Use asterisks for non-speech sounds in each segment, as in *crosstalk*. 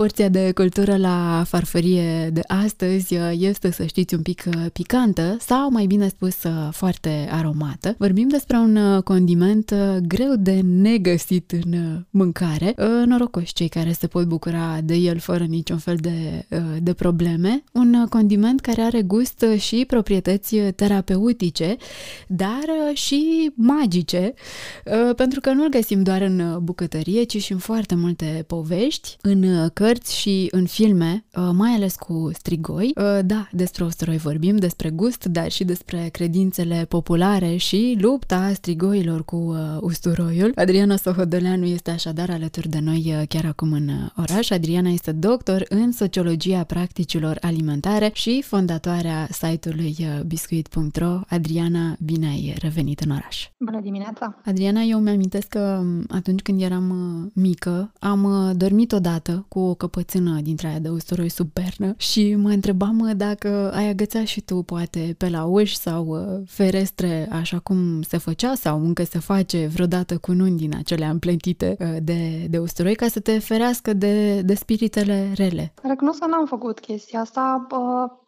Porția de cultură la farfărie de astăzi uh, este, să știți, un pic uh, picantă sau, mai bine spus, uh, foarte aromată. Vorbim despre un condiment greu de negăsit în mâncare. Norocoși cei care se pot bucura de el fără niciun fel de, de probleme. Un condiment care are gust și proprietăți terapeutice, dar și magice, pentru că nu-l găsim doar în bucătărie, ci și în foarte multe povești, în cărți cărți și în filme, uh, mai ales cu strigoi. Uh, da, despre usturoi vorbim, despre gust, dar și despre credințele populare și lupta strigoilor cu uh, usturoiul. Adriana Sohodoleanu este așadar alături de noi chiar acum în oraș. Adriana este doctor în sociologia practicilor alimentare și fondatoarea site-ului biscuit.ro. Adriana, bine ai revenit în oraș! Bună dimineața! Adriana, eu mi-amintesc că um, atunci când eram mică, am dormit odată cu o căpățână dintre aia de usturoi sub pernă și mă întrebam dacă ai agățat și tu poate pe la uși sau uh, ferestre așa cum se făcea sau încă se face vreodată cu nuni din acelea împlentite uh, de, de usturoi ca să te ferească de, de spiritele rele. Recunosc că n-am făcut chestia asta.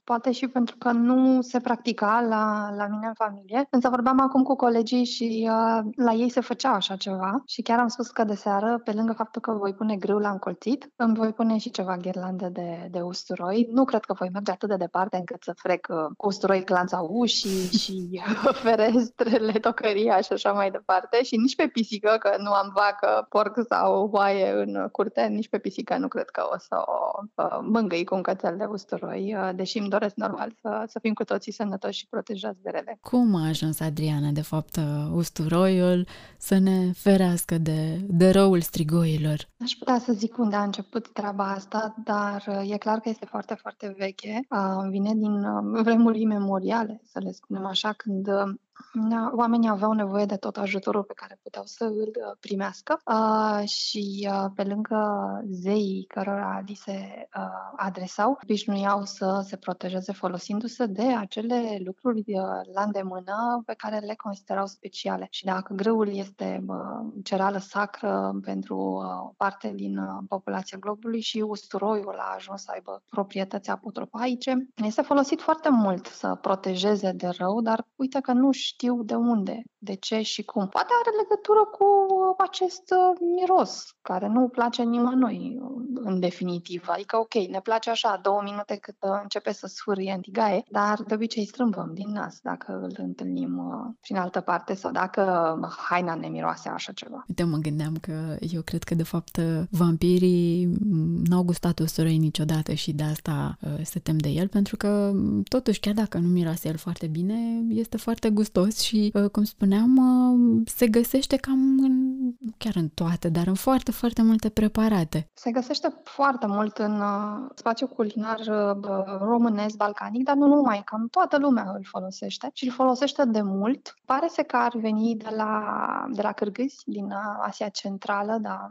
Poate și pentru că nu se practica la, la mine în familie. Însă vorbeam acum cu colegii și uh, la ei se făcea așa ceva și chiar am spus că de seară, pe lângă faptul că voi pune grâu la încolțit, îmi voi pune și ceva ghirlande de, de usturoi. Nu cred că voi merge atât de departe încât să frec uh, cu usturoi clanța ușii *laughs* și ferestrele, tocăria și așa mai departe. Și nici pe pisică, că nu am vacă, porc sau oaie în curte, nici pe pisică nu cred că o să o uh, mângâi cu un cățel de usturoi, uh, deși îmi doresc normal să, să fim cu toții sănătoși și protejați de rele. Cum a ajuns Adriana, de fapt, uh, usturoiul să ne ferească de, de răul strigoilor? Aș putea să zic unde a început treaba asta, dar uh, e clar că este foarte, foarte veche. Vine din vremuri imemoriale, să le spunem așa, când da, oamenii aveau nevoie de tot ajutorul pe care puteau să îl uh, primească uh, și uh, pe lângă zeii cărora li se uh, adresau, obișnuiau să se protejeze folosindu-se de acele lucruri uh, la îndemână pe care le considerau speciale. Și dacă grâul este uh, cerală sacră pentru uh, parte din uh, populația globului și usturoiul a ajuns să aibă proprietăți apotropaice, este folosit foarte mult să protejeze de rău, dar uite că nu știu de unde, de ce și cum. Poate are legătură cu acest uh, miros, care nu place nimănui în definitiv. Adică, ok, ne place așa, două minute cât uh, începe să sfârie în tigaie, dar de obicei strâmbăm din nas dacă îl întâlnim uh, prin altă parte sau dacă haina ne miroase așa ceva. Uite, mă gândeam că eu cred că, de fapt, vampirii n-au gustat usturoi niciodată și de asta se tem de el, pentru că, totuși, chiar dacă nu miroase el foarte bine, este foarte gustos gustos și, uh, cum spuneam, uh, se găsește cam în, chiar în toate, dar în foarte, foarte multe preparate. Se găsește foarte mult în uh, spațiul culinar românesc, balcanic, dar nu numai, cam toată lumea îl folosește și îl folosește de mult. Pare să că ar veni de la, de la cârgâzi din Asia Centrală, dar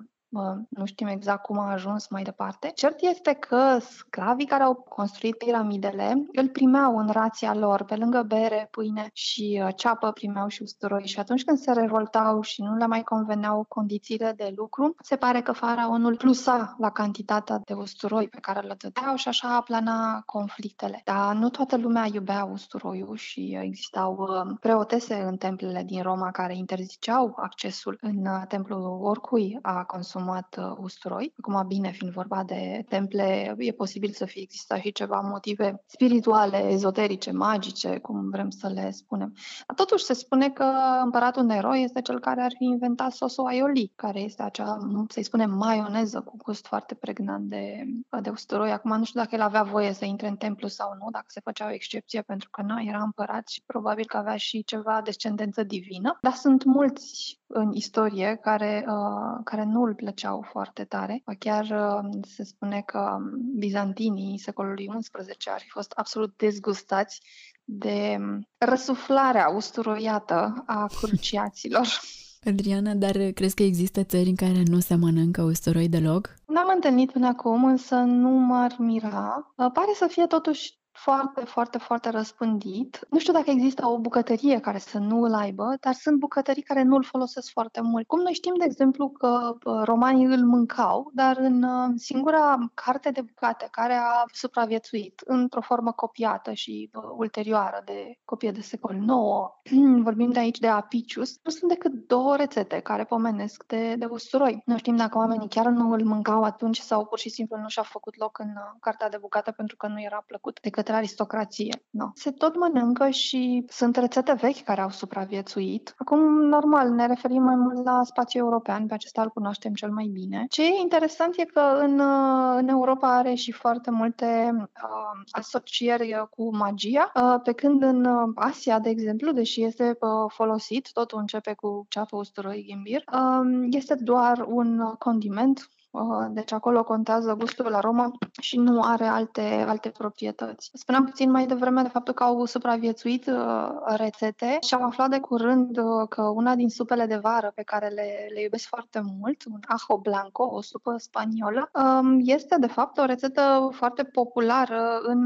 nu știm exact cum a ajuns mai departe. Cert este că sclavii care au construit piramidele îl primeau în rația lor, pe lângă bere, pâine și uh, ceapă primeau și usturoi și atunci când se revoltau și nu le mai conveneau condițiile de lucru, se pare că faraonul plusa la cantitatea de usturoi pe care le dădeau și așa aplana conflictele. Dar nu toată lumea iubea usturoiul și existau uh, preotese în templele din Roma care interziceau accesul în uh, templul oricui a consumului consumat uh, usturoi. Acum, bine, fiind vorba de temple, e posibil să fie existat și ceva motive spirituale, ezoterice, magice, cum vrem să le spunem. Dar totuși se spune că împăratul Nero este cel care ar fi inventat sosul aioli, care este acea, să-i spunem, maioneză cu gust foarte pregnant de, de usturoi. Acum nu știu dacă el avea voie să intre în templu sau nu, dacă se făcea o excepție pentru că nu era împărat și probabil că avea și ceva descendență divină. Dar sunt mulți în istorie care, uh, care nu îl plăceau foarte tare. Chiar uh, se spune că bizantinii secolului XI ar fi fost absolut dezgustați de um, răsuflarea usturoiată a cruciaților. *laughs* Adriana, dar crezi că există țări în care nu se mănâncă usturoi deloc? N-am întâlnit până acum, însă nu m-ar mira. Uh, pare să fie totuși foarte, foarte, foarte răspândit. Nu știu dacă există o bucătărie care să nu îl aibă, dar sunt bucătării care nu îl folosesc foarte mult. Cum noi știm, de exemplu, că romanii îl mâncau, dar în uh, singura carte de bucate care a supraviețuit într-o formă copiată și uh, ulterioară de copie de secol 9, *clears throat* vorbim de aici de apicius, nu sunt decât două rețete care pomenesc de, de usturoi. Nu știm dacă oamenii chiar nu îl mâncau atunci sau pur și simplu nu și-a făcut loc în uh, cartea de bucate pentru că nu era plăcut de către aristocrație. No. Se tot mănâncă și sunt rețete vechi care au supraviețuit. Acum, normal, ne referim mai mult la spațiul european, pe acesta îl cunoaștem cel mai bine. Ce e interesant e că în, uh, în Europa are și foarte multe uh, asocieri cu magia, uh, pe când în uh, Asia, de exemplu, deși este uh, folosit, totul începe cu ceapă, usturoi, ghimbir, uh, este doar un condiment Uh, deci acolo contează gustul, aroma și nu are alte, alte proprietăți. Spuneam puțin mai devreme de faptul că au supraviețuit uh, rețete și am aflat de curând uh, că una din supele de vară pe care le, le iubesc foarte mult, un ajo blanco, o supă spaniolă, um, este de fapt o rețetă foarte populară în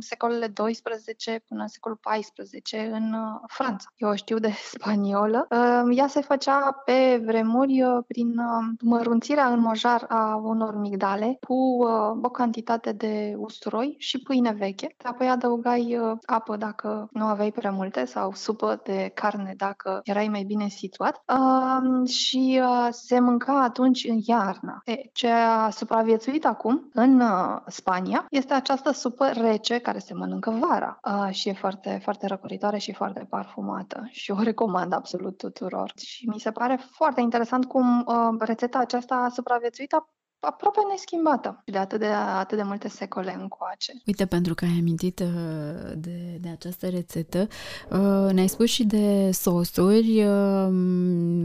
secolele 12 până în secolul 14 în Franța. Eu o știu de *laughs* spaniolă. Um, ea se făcea pe vremuri prin mărunțirea în mojar necesar a unor migdale cu uh, o cantitate de usturoi și pâine veche. Apoi adăugai uh, apă dacă nu aveai prea multe sau supă de carne dacă erai mai bine situat uh, și uh, se mânca atunci în iarnă. E, ce a supraviețuit acum în uh, Spania este această supă rece care se mănâncă vara uh, și e foarte, foarte răcoritoare și foarte parfumată și o recomand absolut tuturor. Și mi se pare foarte interesant cum uh, rețeta aceasta a supraviețuit gratuită aproape neschimbată de atât de, atât de multe secole încoace. Uite, pentru că ai amintit uh, de, de această rețetă, uh, ne-ai spus și de sosuri. Uh,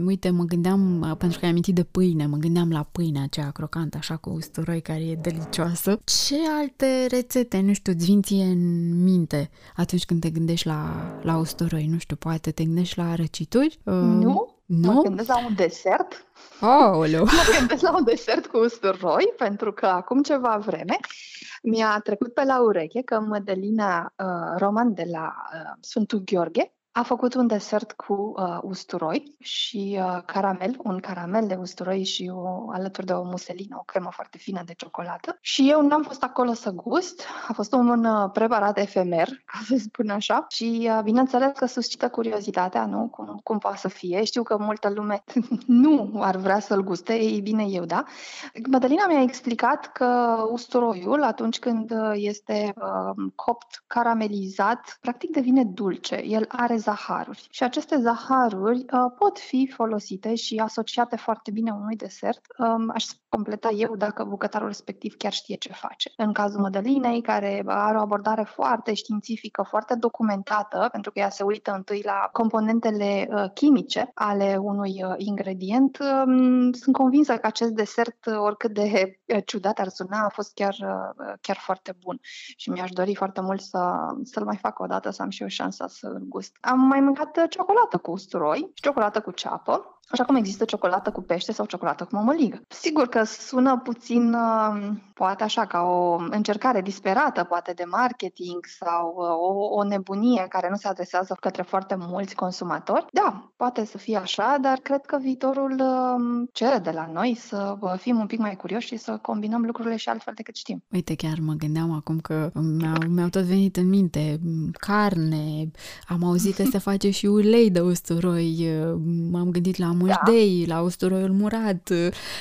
uite, mă gândeam, pentru că ai amintit de pâine, mă gândeam la pâinea aceea crocantă, așa cu usturoi, care e delicioasă. Ce alte rețete, nu știu, îți vin ție în minte atunci când te gândești la, la usturoi? Nu știu, poate te gândești la răcituri? Nu, nu? Mă gândesc la un desert. Aoleu! Mă gândesc la un desert cu usturoi, pentru că acum ceva vreme mi-a trecut pe la ureche că Mădălina uh, Roman de la uh, Sfântul Gheorghe a făcut un desert cu uh, usturoi și uh, caramel, un caramel de usturoi și o, alături de o muselină, o cremă foarte fină de ciocolată. Și eu n-am fost acolo să gust, a fost un uh, preparat efemer, ca să spun așa, și uh, bineînțeles că suscită curiozitatea, nu? Cum, cum poate să fie. Știu că multă lume *laughs* nu ar vrea să-l guste, ei bine eu, da. Madalina mi-a explicat că usturoiul, atunci când uh, este uh, copt, caramelizat, practic devine dulce. El are zaharuri. Și aceste zaharuri uh, pot fi folosite și asociate foarte bine unui desert. Um, aș completa eu dacă bucătarul respectiv chiar știe ce face. În cazul Mădălinei, care are o abordare foarte științifică, foarte documentată, pentru că ea se uită întâi la componentele uh, chimice ale unui uh, ingredient, um, sunt convinsă că acest desert, uh, oricât de uh, ciudat ar suna, a fost chiar, uh, chiar foarte bun. Și mi-aș dori foarte mult să, să-l mai fac o dată, să am și eu șansa să-l gust. Am mai mâncat ciocolată cu usturoi și ciocolată cu ceapă. Așa cum există ciocolată cu pește sau ciocolată cu mămăligă. Sigur că sună puțin, uh, poate așa, ca o încercare disperată, poate de marketing sau uh, o, o nebunie care nu se adresează către foarte mulți consumatori. Da, poate să fie așa, dar cred că viitorul uh, cere de la noi să fim un pic mai curioși și să combinăm lucrurile și altfel decât știm. Uite, chiar mă gândeam acum că mi-au, mi-au tot venit în minte carne, am auzit că se face și ulei de usturoi, m-am gândit la mușdei, da. la usturoiul murat,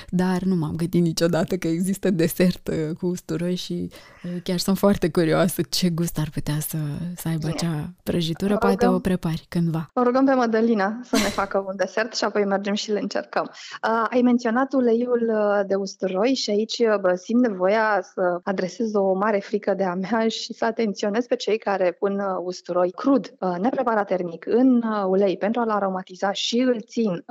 dar nu m-am gândit niciodată că există desert uh, cu usturoi și uh, chiar sunt foarte curioasă ce gust ar putea să, să aibă Bine. acea prăjitură. Rugăm, Poate o prepari cândva. O rugăm pe Mădălina să ne facă un desert și apoi mergem și le încercăm. Uh, ai menționat uleiul uh, de usturoi și aici bă, simt nevoia să adresez o mare frică de a mea *laughs* și să atenționez pe cei care pun usturoi crud, uh, nepreparat termic, în uh, ulei pentru a-l aromatiza și îl țin uh,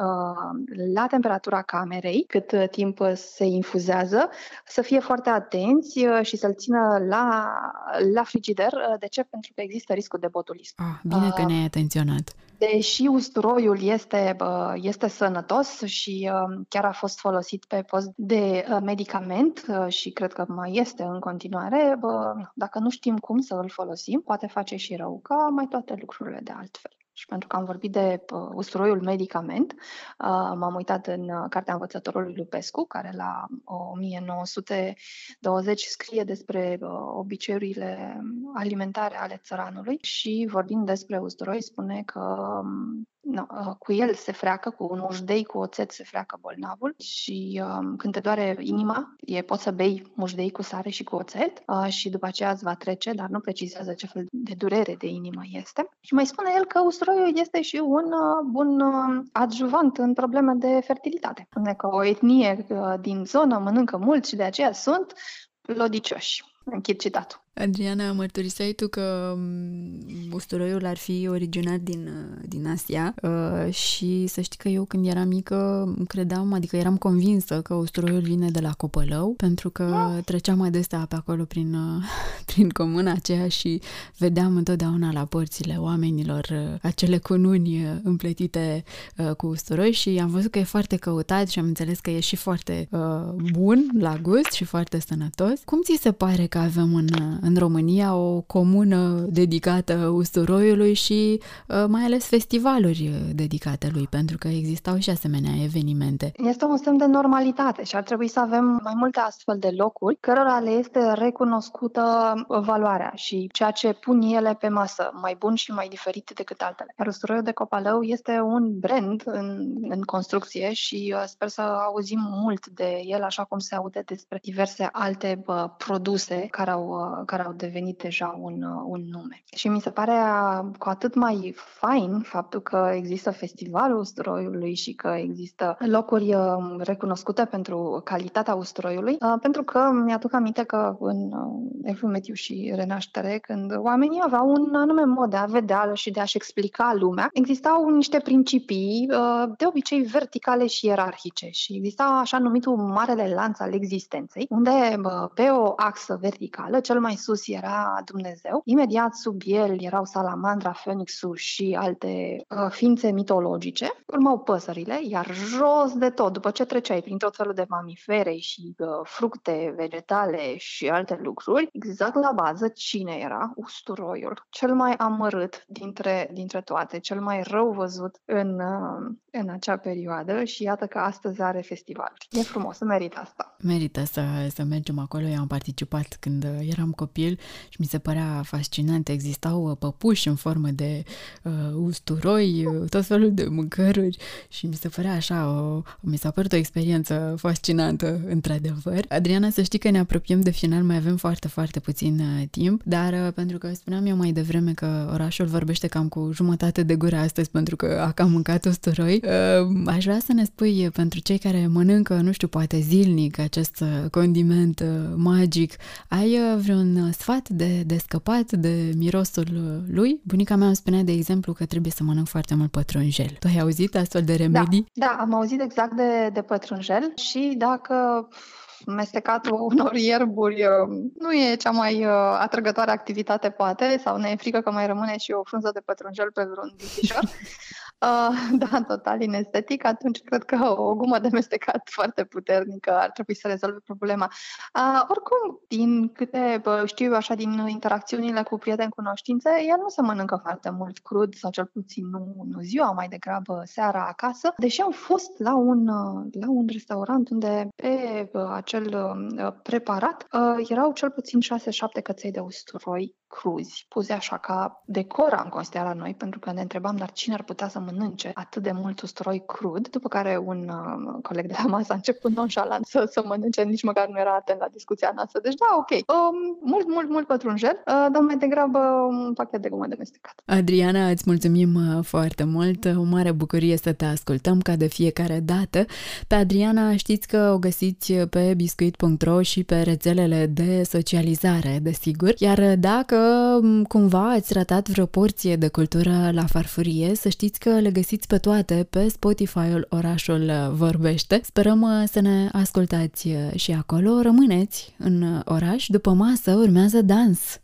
la temperatura camerei, cât timp se infuzează, să fie foarte atenți și să-l țină la, la frigider. De ce? Pentru că există riscul de botulism. Ah, bine că ne-ai atenționat. Deși usturoiul este, este sănătos și chiar a fost folosit pe post de medicament și cred că mai este în continuare, dacă nu știm cum să îl folosim, poate face și rău, ca mai toate lucrurile de altfel. Și pentru că am vorbit de uh, usturoiul medicament, uh, m-am uitat în uh, Cartea Învățătorului Lupescu, care la 1920 scrie despre uh, obiceiurile alimentare ale țăranului și vorbind despre usturoi spune că um, No, uh, cu el se freacă, cu un mușdei cu oțet se freacă bolnavul și um, când te doare inima, e, poți să bei mușdei cu sare și cu oțet uh, și după aceea îți va trece, dar nu precizează ce fel de durere de inimă este. Și mai spune el că usturoiul este și un uh, bun uh, adjuvant în probleme de fertilitate. Spune că o etnie uh, din zonă mănâncă mult și de aceea sunt lodicioși. Închid citatul. Adriana, mărturiseai tu că mm, usturoiul ar fi originat din, uh, din Asia uh, și să știi că eu când eram mică credeam, adică eram convinsă că usturoiul vine de la Copălău pentru că da. treceam adesea pe acolo prin, uh, *laughs* prin comuna aceea și vedeam întotdeauna la porțile oamenilor uh, acele cununi uh, împletite uh, cu usturoi și am văzut că e foarte căutat și am înțeles că e și foarte uh, bun la gust și foarte sănătos. Cum ți se pare că avem în în România o comună dedicată usturoiului și uh, mai ales festivaluri dedicate lui, pentru că existau și asemenea evenimente. Este un semn de normalitate și ar trebui să avem mai multe astfel de locuri cărora le este recunoscută valoarea și ceea ce pun ele pe masă, mai bun și mai diferit decât altele. Iar usturoiul de copalău este un brand în, în construcție și uh, sper să auzim mult de el, așa cum se aude despre diverse alte bă, produse care au, uh, care au devenit deja un, uh, un nume. Și mi se pare uh, cu atât mai fain faptul că există festivalul usturoiului și că există locuri uh, recunoscute pentru calitatea usturoiului, pentru că mi-aduc aminte că în Efumetiu și Renaștere, când oamenii aveau un anume mod de a vedea și de a-și explica lumea, existau niște principii de obicei verticale și ierarhice și exista așa numitul marele lanț al existenței, unde pe o axă verticală, cel mai sus era Dumnezeu. Imediat sub el erau salamandra, fenixul și alte uh, ființe mitologice. Urmau păsările, iar jos de tot, după ce treceai prin tot felul de mamifere și uh, fructe, vegetale și alte lucruri, exact la bază cine era? Usturoiul. Cel mai amărât dintre, dintre toate, cel mai rău văzut în, uh, în acea perioadă și iată că astăzi are festival. E frumos, merită asta. Merită să, să mergem acolo. Eu am participat când eram copil și mi se părea fascinant. Existau uh, păpuși în formă de uh, usturoi, uh, tot felul de mâncăruri și mi se părea așa, o, mi s-a părut o experiență fascinantă, într-adevăr. Adriana, să știi că ne apropiem de final, mai avem foarte, foarte puțin uh, timp, dar uh, pentru că spuneam eu mai devreme că orașul vorbește cam cu jumătate de gură astăzi pentru că a cam mâncat usturoi, uh, aș vrea să ne spui uh, pentru cei care mănâncă, nu știu, poate zilnic acest condiment uh, magic, ai uh, vreun sfat de, de scăpat de mirosul lui? Bunica mea îmi spunea, de exemplu, că trebuie să mănânc foarte mult pătrunjel. Tu ai auzit astfel de remedii? Da, da am auzit exact de, de pătrunjel și dacă mestecatul unor ierburi uh, nu e cea mai uh, atrăgătoare activitate, poate, sau ne e frică că mai rămâne și o frunză de pătrunjel pe vreun *laughs* dizișor. Uh, *laughs* da, total inestetic, atunci cred că o gumă de mestecat *laughs* foarte puternică ar trebui să rezolve problema. Uh, oricum, din câte știu așa din interacțiunile cu prieteni cunoștințe, el nu se mănâncă foarte mult crud, sau cel puțin nu, nu ziua, mai degrabă seara acasă, deși am fost la un, la un restaurant unde pe acel uh, preparat uh, erau cel puțin 6-7 căței de usturoi cruzi, puse așa ca decor am considerat noi, pentru că ne întrebam, dar cine ar putea să mănânce atât de mult usturoi crud, după care un uh, coleg de la masă a început nonșalant să, să mănânce, nici măcar nu era atent la discuția noastră. Deci da, ok, um, mult, mult, mult pătrunjel, uh, dar mai degrabă un pachet de gumă de mestecat. Adriana, îți mulțumim uh, foarte mult, o mare bucurie să te ascultăm ca de fiecare dată. Pe Adriana știți că o găsiți pe biscuit.ro și pe rețelele de socializare, desigur, iar dacă cumva ați ratat vreo porție de cultură la farfurie, să știți că le găsiți pe toate pe Spotify-ul Orașul Vorbește. Sperăm să ne ascultați și acolo. Rămâneți în oraș. După masă urmează dans.